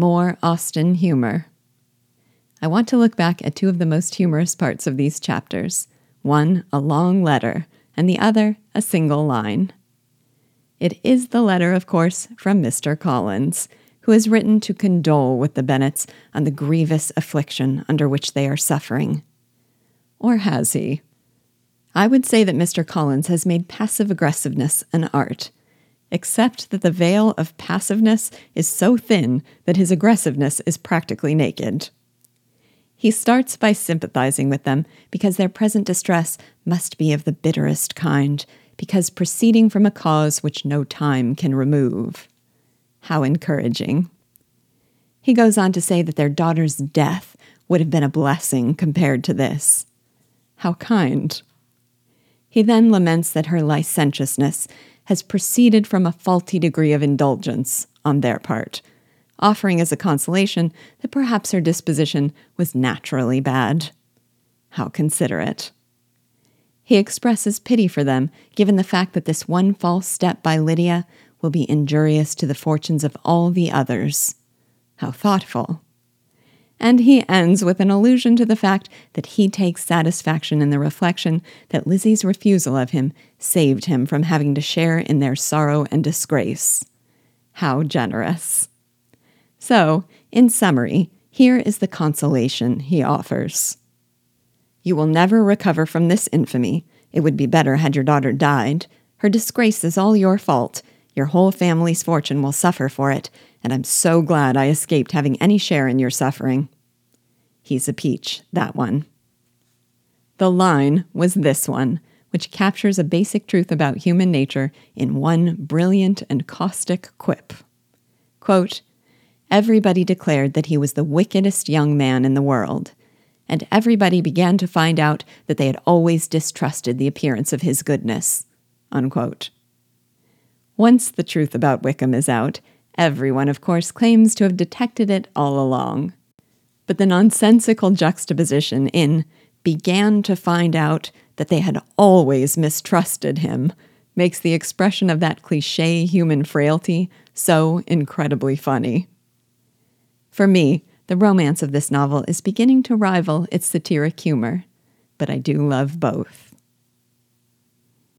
more Austen humor. I want to look back at two of the most humorous parts of these chapters one, a long letter, and the other, a single line. It is the letter, of course, from Mr. Collins, who has written to condole with the Bennets on the grievous affliction under which they are suffering. Or has he? I would say that Mr. Collins has made passive aggressiveness an art, except that the veil of passiveness is so thin that his aggressiveness is practically naked. He starts by sympathizing with them because their present distress must be of the bitterest kind, because proceeding from a cause which no time can remove. How encouraging. He goes on to say that their daughter's death would have been a blessing compared to this. How kind. He then laments that her licentiousness has proceeded from a faulty degree of indulgence on their part, offering as a consolation that perhaps her disposition was naturally bad. How considerate. He expresses pity for them, given the fact that this one false step by Lydia will be injurious to the fortunes of all the others. How thoughtful. And he ends with an allusion to the fact that he takes satisfaction in the reflection that Lizzie's refusal of him saved him from having to share in their sorrow and disgrace. How generous. So, in summary, here is the consolation he offers. You will never recover from this infamy. It would be better had your daughter died. Her disgrace is all your fault, your whole family's fortune will suffer for it, and I'm so glad I escaped having any share in your suffering. He's a peach, that one. The line was this one, which captures a basic truth about human nature in one brilliant and caustic quip. Quote, Everybody declared that he was the wickedest young man in the world, and everybody began to find out that they had always distrusted the appearance of his goodness. Unquote. Once the truth about Wickham is out, everyone, of course, claims to have detected it all along. But the nonsensical juxtaposition in began to find out that they had always mistrusted him makes the expression of that cliche human frailty so incredibly funny. For me, the romance of this novel is beginning to rival its satiric humor, but I do love both.